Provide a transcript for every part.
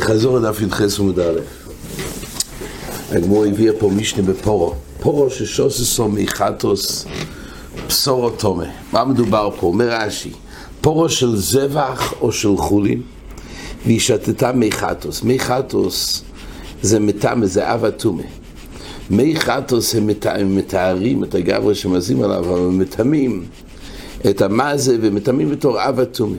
חזור לדף י"ח עמוד א'. הגמור הביאה פה משנה בפורו. פורו ששוססו מיכטוס פסורו תומה. מה מדובר פה? אומר רש"י, פורו של זבח או של חולין, והיא שתתה מיכטוס. מיכטוס זה מטמא, זה אב הטומא. מי חטוס הם מתארים את הגברי שמזים עליו, אבל הם מטמאים את המזה ומטמאים בתור אב הטומא.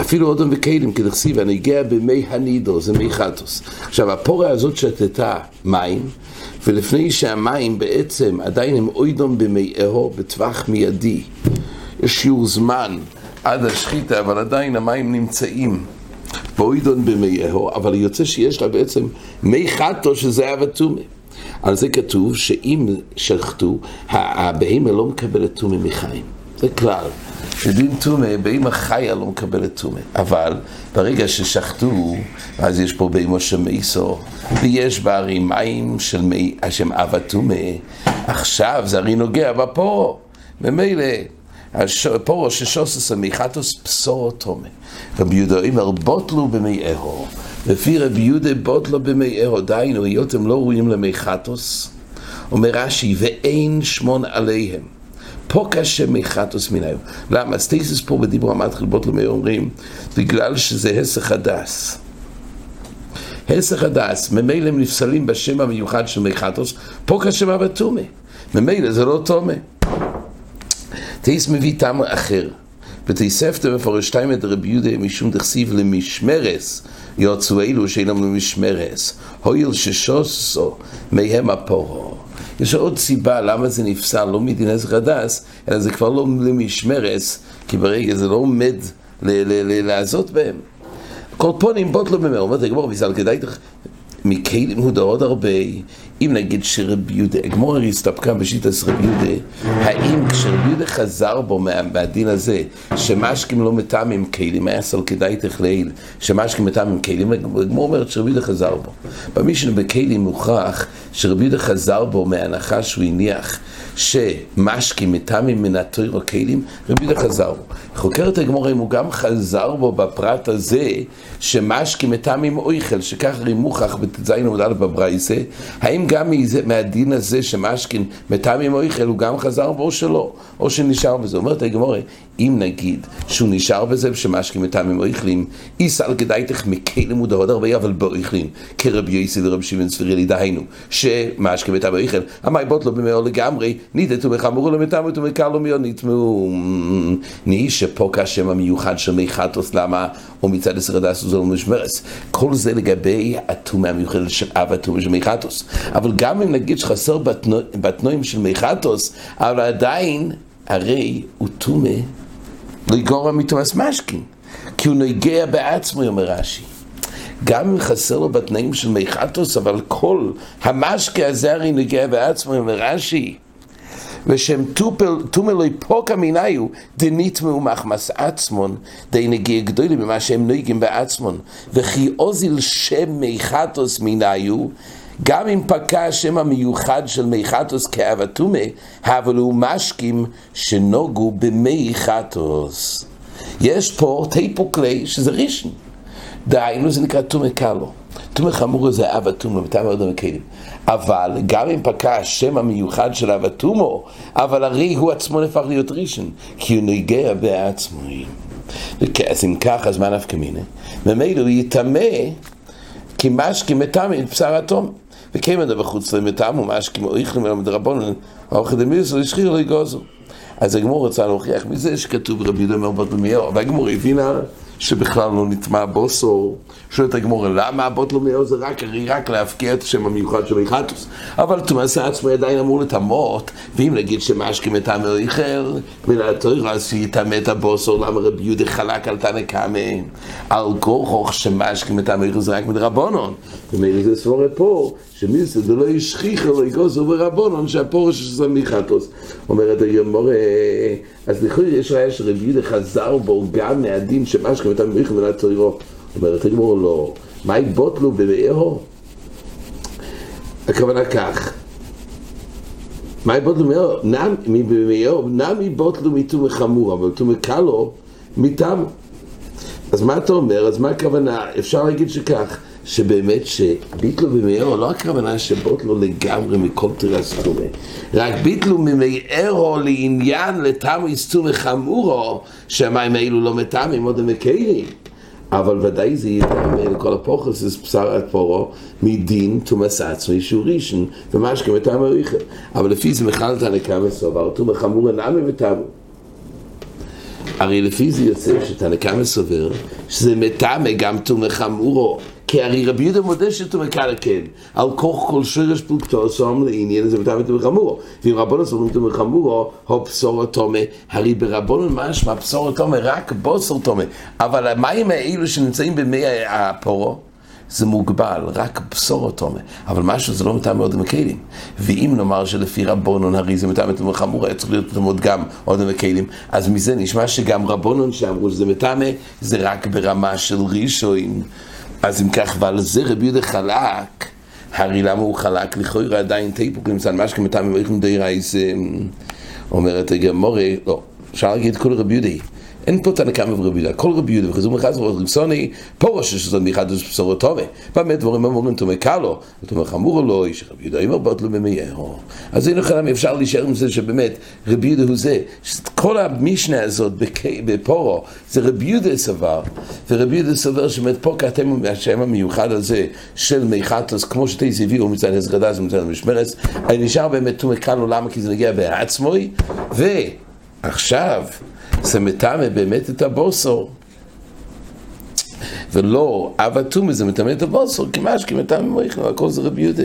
אפילו אודום וכלים, כדכסיב, הנגיע במי הנידו, זה מי חטוס. עכשיו, הפורה הזאת שתתה מים, ולפני שהמים בעצם עדיין הם אוידום במי אהו בטווח מיידי. יש שיעור זמן עד השחיטה, אבל עדיין המים נמצאים באוידון במי אהו, אבל יוצא שיש לה בעצם מי חטו שזה אב הטומא. על זה כתוב שאם שחטו, הבהמה לא מקבלת טומא מחיים. זה כלל. שדין טומא, בהמה חיה לא מקבלת טומא. אבל ברגע ששחטו, אז יש פה בהמה שמייסו, ויש בה הרי מים של מי, השם אב הטומא. עכשיו זה הרי נוגע בפורו. ממילא, פורו ששוסס המיכתוס פסורו טומא. רבי יהודה אומר, בוטלו במי אהו. לפי רבי יהודה בוטלו במי אהו, דיינו, היות הם לא ראויים למי חטוס. אומר רש"י, ואין שמון עליהם. פה קשה מחטוס מן היום. למה? סטייסס פה בדיבור המתחיל בוטלו מי אומרים, בגלל שזה הסך הדס. הסך הדס, ממילא הם נפסלים בשם המיוחד של מיכטוס, פה קשה מה בתומה. ממילא זה לא תומה. תייס מביא טעם אחר. ותיספתם מפורשתיים את רבי יהודה משום דכסיב למשמרס יוצאו אלו שאינם למשמרס הויל ששוסו מהם הפורו יש עוד סיבה למה זה נפסל לא מדין עזר הדס אלא זה כבר לא למשמרס כי ברגע זה לא עומד לעזות בהם כל פונים בוטלו במאור אומרת הגמור ויזל כדאי מכלים הוא עוד הרבה אם נגיד שרבי יהודה, הגמור הרי הסתפקה בשיטת רבי יהודה, האם כשרבי יהודה חזר בו מה, מהדין הזה, שמשקים לא מטעמים כלים, היה סל כדאי תכליל, שמשקים מטעמים כלים, הגמור אומרת שרבי יהודה חזר בו. במישהו בכלים מוכרח שרבי יהודה חזר בו מההנחה שהוא הניח שמשקים מטעמים מן התוירו כלים, רבי יהודה חזר בו. חוקרת הגמור אם הוא גם חזר בו בפרט הזה, שמשקים מטעמים אויכל, שכך הרי מוכרח בט"ז עמוד א' בברייסה, האם גם מהדין הזה שמשכין מטעמים אויכל הוא גם חזר בו או שלא, או שנשאר בזה. אומרת הגמורה, אם נגיד שהוא נשאר בזה שמשכין מטעמים אויכלים, איסל כדאיתך מקי לימוד עוד הרבה אבל באויכלים, כרבי יוסי לרב שמעון ספירי דהיינו, שמשכין מטעמים אויכל, המי בוטלו במאו לגמרי, נידתו מחמורו למטעמו ומקלו מיו נטמאו. נהי שפה כשם המיוחד של מי חטוס, למה? או מצד עשר הדס וזול משמרס. כל זה לגבי הטומאה המיוחדת של אב הטומאה של מי חטוס. אבל גם אם נגיד שחסר בתנועים של מיכטוס, אבל עדיין, הרי הוא טומא לגורע מתומאס משכין, כי הוא נוגע בעצמו, אומר רש"י. גם אם חסר לו בתנאים של מיכטוס, אבל כל המשקה הזה הרי נוגע בעצמו, אומר רש"י. ושם תומא לא יפוקה מיניו דניטמו מחמס עצמון די נגיע גדולים ממה שהם נויגים בעצמון וכי אוזיל שם מיכטוס מיניו גם אם פקע השם המיוחד של מי חטוס כאבתומה, אבל הוא משקים שנוגו במי חטוס. יש פה טיפו כלי שזה ראשון. דהיינו זה נקרא תומה קלו. תומה חמור זה אבתומה, מטעם עוד המקלים. אבל גם אם פקע השם המיוחד של אבתומו, אבל הרי הוא עצמו נפך להיות ראשון, כי הוא נוגע בעצמו. אז אם כך, אז מה נפקא מיני? ממילא הוא יטמא כי משקים מטמא בשר התום. וכימן דבר חוץ להם וטעמו משקים או איכלים ולמד רבונן, האוכל דמיסו, השחיר לא יגוזו. אז הגמור רצה להוכיח מזה שכתוב רבי יהודה אומר בת במיהו, והגמור הבינה שבכלל לא נטמע בוסו, שואלת הגמור, למה הבוט לא מיהו זה רק, רק להפקיע את השם המיוחד של איכטוס. אבל תומאסה עצמו עדיין אמור לטמות, ואם נגיד שמשקים את העמר איכל, מן התוירה אז שיטמא את הבוסו, למה רבי יהודה חלק על תנא קמא, על כוחוך שמשקים את העמר איכל זה רק מדרבנון. ומילא זה סבורה פה, שמיסו זה לא ישכיח אלא יגוסו ברבונון שהפורש זה מיכטוס. אומרת הגמור, אז לכאורה יש ראיה שרבי יהודה חזר בו גם מהדין שמשקים את מן התוירה. אומרת הגמור לא, מה יבוטלו בבאהו? הכוונה כך, מה בוטלו מאו? נמי בוטלו מתומי חמור, אבל תומי קלו מטעמו. אז מה אתה אומר? אז מה הכוונה? אפשר להגיד שכך, שבאמת שביטלו במאירו, לא הכוונה שבוטלו לגמרי מכל תירס תומה, רק ביטלו ממאירו לעניין לתמי סתומה חמורו, שהמים האלו לא מטעמים עוד הם מקיימים. אבל ודאי זה יטעם לכל הפוכס, זה בשר הפורו, מדין תומס עצמי שהוא ראשון, ומשכם מטעם הריחם. אבל לפי זה מחל את הנקה מסובר, תומא חמור אינם מטעמו. הרי לפי זה יוצא שתנקה מסובר, שזה מטעמה גם תומא חמורו. כי הרי רבי יהודה מודה שטומא קרא כן, על כוח כל שרש פלוגתו סום לעניין הזה מטעם תומא חמורו. ואם רבונו סוברים תומא חמורו, הו בשורו תומא, הרי ברבונו משמע בשורו תומא רק בוסר תומא. אבל המים האלו שנמצאים במי הפורו, זה מוגבל, רק בשורו תומא. אבל משהו זה לא מטעם מאוד המקלים. ואם נאמר שלפי רבונון הרי זה מטעם תומא חמורו, היה צריך להיות תמוד גם עוד המקלים, אז מזה נשמע שגם רבונון שאמרו שזה מטעמה, זה רק ברמה של רישוין. אז אם כך, ועל זה רבי יהודה חלק, הרי למה הוא חלק? לכאורה עדיין תיפוק נמצא על משקה מטעם ואיכם די רייס, אומרת הגמורה, לא, אפשר להגיד כל רבי יהודה. אין פה תנא קמא ורבי יהודה, כל רבי יהודה וחזור מחזר ורסוני, פורש שזאת מיחד בשורו טובה. במה דברים אומרים תומא קלו, חמור לו, שרבי יהודה אמר באות לו במייהו. אז אין לכם אפשר להישאר עם זה שבאמת רבי יהודה הוא זה, כל המשנה הזאת בפורו, זה רבי יהודה סבר, ורבי יהודה סבר שבאמת פה כתב השם המיוחד הזה של מיחתוס, כמו שתייס הביאו מצד הסגדס ומצד המשמרס, אני נשאר באמת תומא קלו, למה? כי זה נגיע בעצמוי, ועכשיו זה מטמא באמת את הבוסור. ולא אב אטומי זה מטמא את הבוסור, כי מה שכמטמא מויכנו, הכל זה רבי יהודה.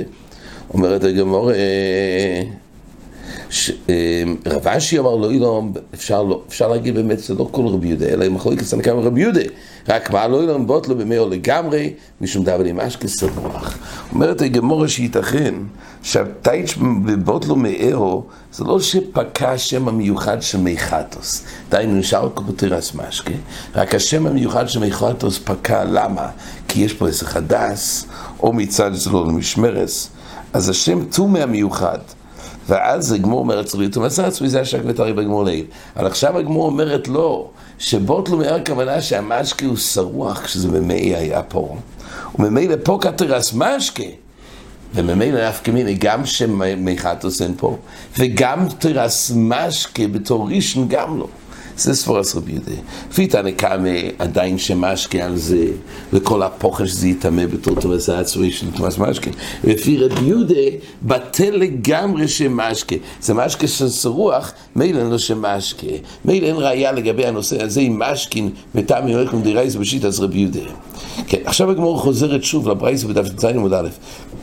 אומרת הגמור, רב אשי אמר לא אילום, אפשר, לא, אפשר להגיד באמת זה לא כל רבי יהודה, אלא אם מחלוקת סנקה רבי יהודה. רק מה לא אילום בוטלו במאו לגמרי, משום דבר עם אשכה סבוח. אומרת הגמורה שייתכן שהטייץ' בבוטלו מאהו זה לא שפקע השם המיוחד של מיכטוס. דהיינו נשאר כותרס משקה, רק השם המיוחד של מיכטוס פקע, למה? כי יש פה איזה חדס, או מצד לא למשמרס. אז השם טומא המיוחד. ואז הגמור אומרת צריך להיות מסע עצמי זה השק ותרי בגמור לעיל. אבל עכשיו הגמור אומרת לא, שבוטלו מאר הכוונה שהמשקה הוא שרוח כשזה ממאי היה פה. וממילא פה כתרס משקה. וממילא נפקא מיני גם שמיכתוס אין פה, וגם תרס משקה בתור ראשון גם לא. זה ספורס רבי יהודה. לפי קמא עדיין שמשקה על זה, וכל הפוחש שזה יטמא בתור תומס העצמי של תומס משקה. לפי רבי יהודה, בטל לגמרי שמשקה. זה משקה של שרוח, מילא אין לו שמשקה. מילא אין ראייה לגבי הנושא הזה עם משקין, מטעם ימלכם דירייס בשיט אז רבי יהודה. כן, עכשיו הגמור חוזרת שוב לברייס בדף ט"ז עמוד א',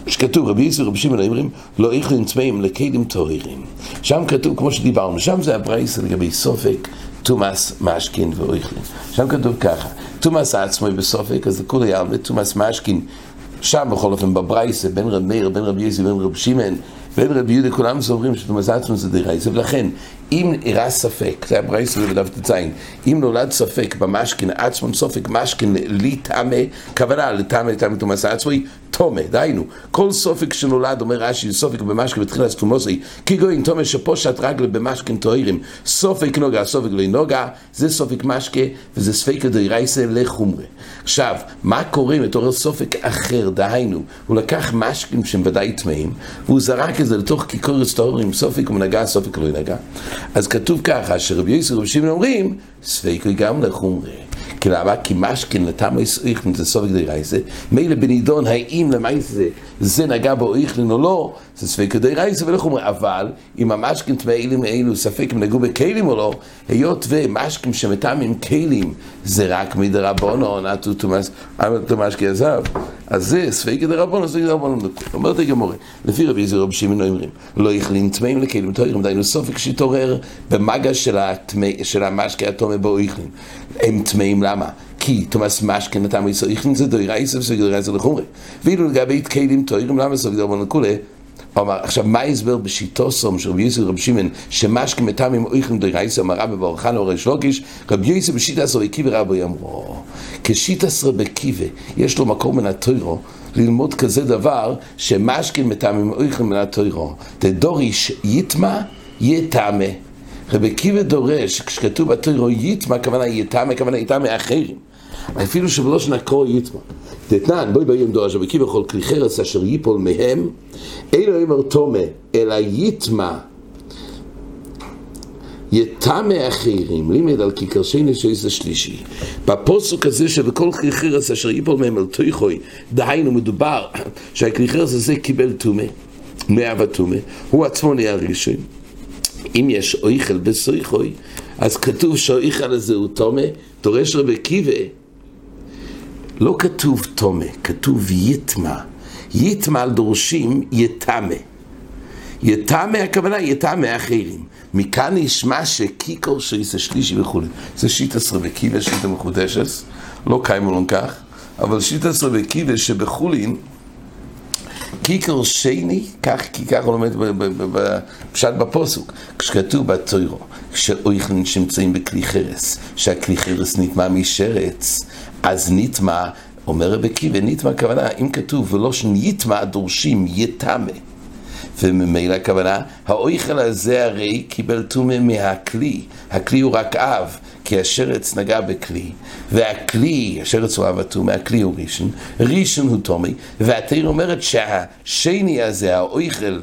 שכתוב רבי יסו ורבי שמעון אומרים לא איכלין טמאים לכלים טהורים. שם כתוב כמו שדיברנו, שם זה הברייס לגבי סופק תומאס משקין ואויכלין. שם כתוב ככה, תומאס עצמוי בסופק, אז לכולי עלמא, תומאס משקין, שם בכל אופן בברייסה, בין רב מאיר, בין רב יזי, בין רב שמעון, בין רב יהודה, כולם סוברים שתומאס עצמוי זה דרייסה, ולכן, אם אירע ספק, זה הברייסה בדף ט"ז, אם נולד ספק במשכין עצמם סופק משכין לטעמה, כוונה לטעמה לטעמה תומאס עצמוי, תומה, דהיינו, כל סופק שנולד, אומר רש"י, סופק במשכין בתחילת תומוסי, כגוין תומה שפושט רגל במשכין תוירים, סופק נוגה, סופק לא נוגה, זה סופק משקה, וזה ספקא דרייסה לחומרה. עכשיו, מה קורה אם מתעורר סופק אחר, דהיינו, הוא לקח משקים שהם ודאי טמאים, והוא זרק את זה לתוך כיכורס טהורים, סופק הוא נגע, סופק לא נגע. אז כתוב ככה, שרבי יוסי ורבי שמעון אומרים, ספקא גם לחומרה. כי למה? כי משכן לטעם איכלין זה סופק דרייסה, מילא בנידון האם למעשה זה נגע בו איכלין או לא, זה ספק דרייסה ולחומר, אבל אם המשכן טמאים אלו ספק אם נגעו בכלים או לא, היות ומשכן שמטעמים כלים זה רק מדרבנו, נטו תומשקי עזב, אז זה ספק דרבנו, ספק דרבנו, אומרת הגמורה, לפי רבי יזר רבי שמעון אומרים, לא איכלין טמאים לכלים תוירים, דיינו סופק שהתעורר במגע של המשקה התומה בו איכלין, הם טמאים למה? כי תומאס משכן נתם איסו איכלין זה דוירה איסו וסגדרה איסו לחומרי ואילו לגבי כלים תוירים למה סוף דרבנו כולי עכשיו, מה ההסבר בשיטוסום של רבי יוסף ורבי שמעון, שמשקים מטעמים אויכלים דרייסה, אמר רבי ברוך או ריש לוקיש, רבי יוסף בשיטה עשרה בקיבי רבי אמרו, כשיטה עשרה בקיבי, יש לו מקום מן התוירו, ללמוד כזה דבר, שמשקים מטעמים אויכלים מן התוירו, דדוריש יטמע, יטמא. רבי קיבי דורש, כשכתוב בתוירו יטמע, הכוונה יטמא, הכוונה יטמא אחרים. אפילו שבלא שנקרוא יטמע. דתנן, בואי באים דורש, רבי קיבי כל כלי חרס אשר ייפול מהם, אינו אומר תומה, אלא יטמע. יטמא אחרים, לימד על כיכר שני שיש השלישי. בפוסק הזה שבכל כלי חרס אשר ייפול מהם אל תויכוי, דהיינו מדובר שהכלי חרס הזה קיבל תומה, מאה ותומה, הוא עצמו נהיה ראשון. אם יש אויכל בסויכוי, אז כתוב שהאויכל הזה הוא תומה, דורש רבי קיבי לא כתוב תומה, כתוב יטמע. יטמע דורשים יטמא. יטמא הכוונה יטמא אחרים. מכאן נשמע שקיקור שזה שלישי וכו'. זה שיטה סרבקיבה, שיטה מחודשת, לא קיימו לו כך, אבל שיטה סרבקיבה שבחולין קיקור שני, כך, כי ככה הוא לומד בפשט בפוסוק, כשכתוב בתוירו, כשאויכלין שנמצאים בכלי חרס, שהכלי חרס נטמע משרץ, אז נטמע, אומר רבי קיבי, נטמע הכוונה, אם כתוב ולא שניטמע דורשים יטמא. וממילא הכוונה, האויכל הזה הרי קיבל טומא מהכלי, הכלי הוא רק אב, כי השרץ נגע בכלי, והכלי, השרץ הוא אב הטומא, הכלי הוא ראשון, ראשון הוא טומא, והתיר אומרת שהשני הזה, האויכל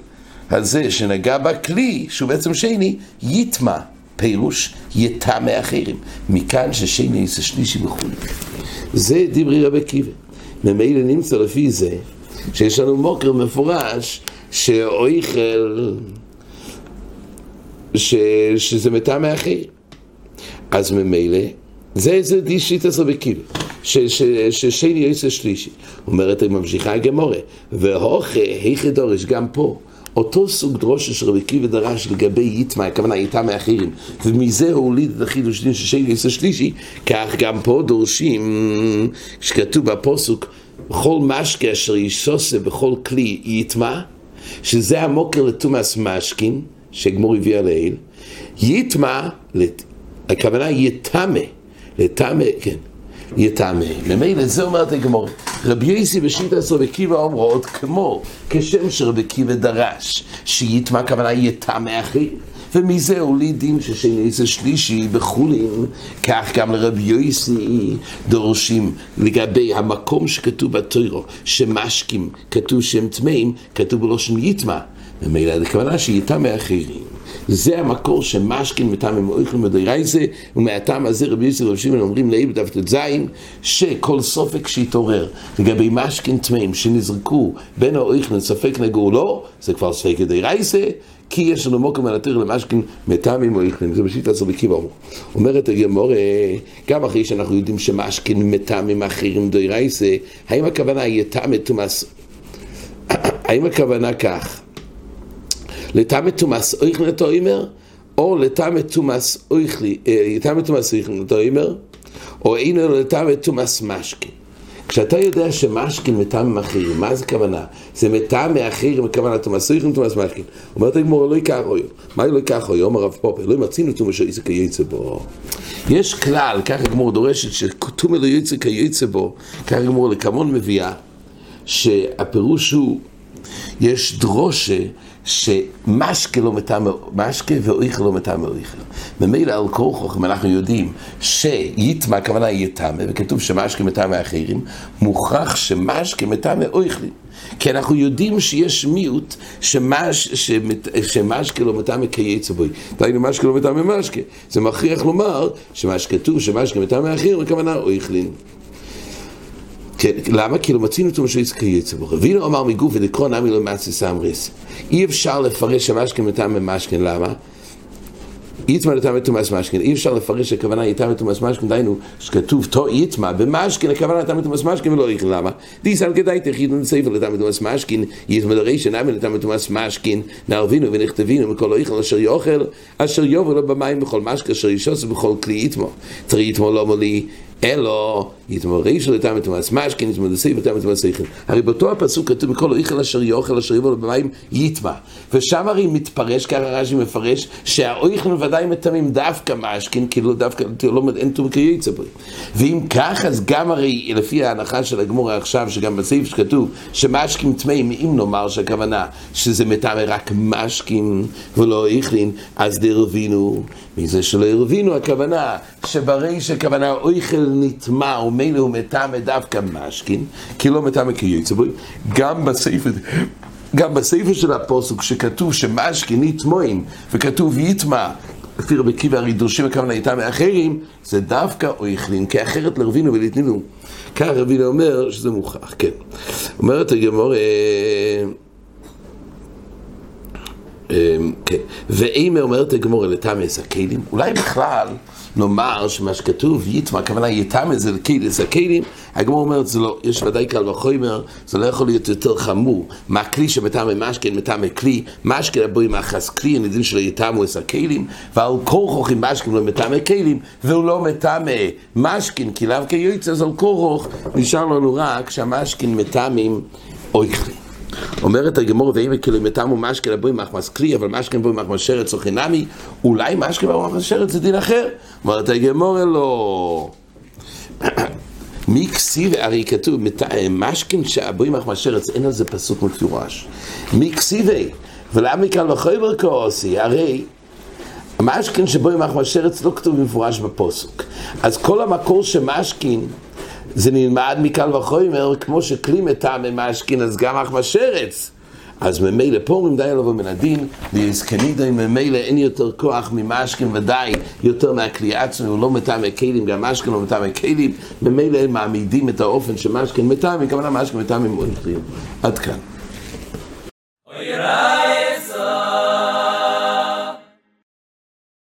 הזה שנגע בכלי, שהוא בעצם שני, יטמע, פירוש יטמא אחרים, מכאן ששני זה שלישי וכו'. זה דברי רבי קיבי. ממילא נמצא לפי זה שיש לנו מוקר מפורש שאויכל, ש, שזה מטעם האחר. אז ממילא, זה זה די שיטס רבי קיבי, ששני יסר שלישי. אומרת, היא ממשיכה הגמורה, והוכה, היכי דורש, גם פה. אותו סוג דרושה של רבי קיבי דרש לגבי יטמא, הכוונה יטמא מאחרים, ומזה הוא הוליד את החידוש דין של יסר שלישי, כך גם פה דורשים, שכתוב בפוסוק, בכל משקה אשר יסוסה בכל כלי יטמא, שזה המוקר לתומאס משקין, שגמור הביאה לעיל, יטמע, הכוונה יטמא, לטמא, כן, יטמא. ממילא זה אומרת הגמור. רבי יוסי בשיטה עשרה וקיבה אומרות כמו כשם שרבי קיבה דרש, שיטמע הכוונה יטמא אחי. ומזה הולידים ששני זה שלישי בחולין, כך גם לרבי יויסי דורשים לגבי המקום שכתוב בתוירו, שמשקים, כתוב שהם טמאים, כתוב בלושן יטמע. ומילא הכוונה שיטמא אחרים. זה המקור שמשכין מטעם אויכלים מדיירייסה, ומהטעם הזה רבי יוסי ורבי שמעון אומרים לאי בדף ט"ז, שכל סופק שהתעורר לגבי משכין טמאים שנזרקו בין האויכלים ספק נגעו לא, זה כבר ספק דיירייסה, כי יש לנו מוקם על התיר למשכין מטעמים אויכלים, זה בשיטה עשר בקיבה אומרת הגמור, גם אחרי שאנחנו יודעים שמשכין מטעמים אחרים דיירייסה, האם הכוונה יטעם תומאס, האם הכוונה כך? לטעם תומאס אויכלי נטו אימר, או לטעם תומאס אויכלי, לטעם תומאס אויכלי נטו אימר, או אינו לטעם תומאס משקין. כשאתה יודע שמשקין מטעם אחרים, מה זה כוונה? זה מטעם מאחרים, הכוונה תומאס אויכלי תומאס משקין. אומרת הגמור, לא ייקח אויו. מה לא ייקח אויו? אומר הרב פופר, לא מצינו תומא שיצא כיצא בו. יש כלל, ככה הגמור דורשת, שתומא לא יצא כיצא בו, ככה הגמור לקמון מביאה, שהפירוש הוא, יש דרושה שמשקה לא מטעם משקה ואויכל לא מטעם אויכל. ממילא על כל חוכם אנחנו יודעים שיטמע הכוונה יטמא, וכתוב שמשקה מטעם האחרים, מוכרח שמשקה מטעם אויכלים. כי אנחנו יודעים שיש מיעוט שמש, שמת, שמשקה לא מטעם כייצא בוי. דהיינו משקה לא מטעם משקה. זה מכריח לומר שמה שכתוב שמשקה מטעם האחרים, הכוונה אויכלים. כן, למה? כי לא מצינו אותו משהו יצא כייצא בו. רבינו אמר מגוף ודקרון עמי לא מצי סמריס. אי אפשר לפרש המשכן מטעם משכן, למה? יטמע לטעם תומאס משכן, אי אפשר לפרש הכוונה יטמע תומאס משכן, דהיינו שכתוב תו יטמע במשכן, הכוונה לטעם תומאס משכן ולא יכן, למה? דיסן כדאי תחידון ספר לטעם תומאס משכן, יטמע לרישן נמי לטעם תומאס משכן, נערבינו ונכתבינו מכל לא יכן אשר יאכל, אשר יובל במים בכל משכן, אשר ישוס בכל כלי יטמע. תראי יטמע לא מולי אלו, יתמר רישו לטעם את משכין, יתמר דסייב לטעם את סייכן. הרי באותו הפסוק כתוב מכל אויכל אשר יאכל אשר יבוא במים יטמע. ושם הרי מתפרש, ככה רש"י מפרש, שהאויכל ודאי מטמאים דווקא משכין, כאילו דווקא, לא, אין תום כיוצא בו. ואם כך, אז גם הרי, לפי ההנחה של הגמור עכשיו, שגם בסעיף שכתוב, שמשכין טמאים, אם נאמר שהכוונה שזה מטמא רק משכין ולא איכלין, אז דרבינו, מזה שלא הרבינו, הכוונה שברי שכוונה אויכל נטמע ומילא הוא מטמא דווקא משכין, כי לא מטמא כיוצא בו, גם בסעיף גם בספר של הפוסק שכתוב שמשכין נטמוין וכתוב יטמע לפי רבי קיבא הרי דורשים הכוונה איתם מאחרים, זה דווקא אויכלין, כי אחרת לרבינו ולתנינו. כך רבינו אומר שזה מוכח, כן. אומרת הגמור, אה, אה, כן, ואימא אומרת הגמור לטעמס הכלים, אולי בכלל נאמר שמה שכתוב יטמע, הכוונה יטמא זה לקיידס הכלים, הגמור אומרת זה לא, יש ודאי קל וחומר, זה לא יכול להיות יותר חמור. מה כלי שמטמא משכן, מטמא כלי, משכן הבוי מאחז כלי, יודע שלא יטמאו את הכלים, ועל כורחוך עם משכן לא מטמא כלים, והוא לא מטמא משכן, כי לאו כיוצא, אז על כורחוך נשאר לנו רק שהמשכן מטמאים אויכלים. אומרת הגמור ואם כאילו מטעמו משקה לבוי מחמס כלי, אבל משקה לבוי מחמס שרץ או חינמי, אולי משקה לבוי מחמס שרץ זה דין אחר. אומרת הגמור לא. מי כסיב, הרי כתוב, משכן שהבוי מחמס שרץ, אין על זה פסוק מפורש. מי כסיבי, ולמה מכאן וחייבר כעוסי, הרי משכן שבוי מחמס שרץ לא כתוב במפורש בפוסק. אז כל המקור שמשכן זה נלמד מקל וחומר, כמו שכלי מטעם משכין, אז גם אחמא שרץ. אז ממילא פה אומרים די לבוא מן הדין, ויזכנידו ממילא אין יותר כוח ממשכין ודאי יותר מהכלי עצמי, הוא לא מטעם הכלים, גם משכין לא מטעם הכלים, ממילא הם מעמידים את האופן שמשכין מטעם, וכמובן משכין מטעם עם מונחים. עד כאן.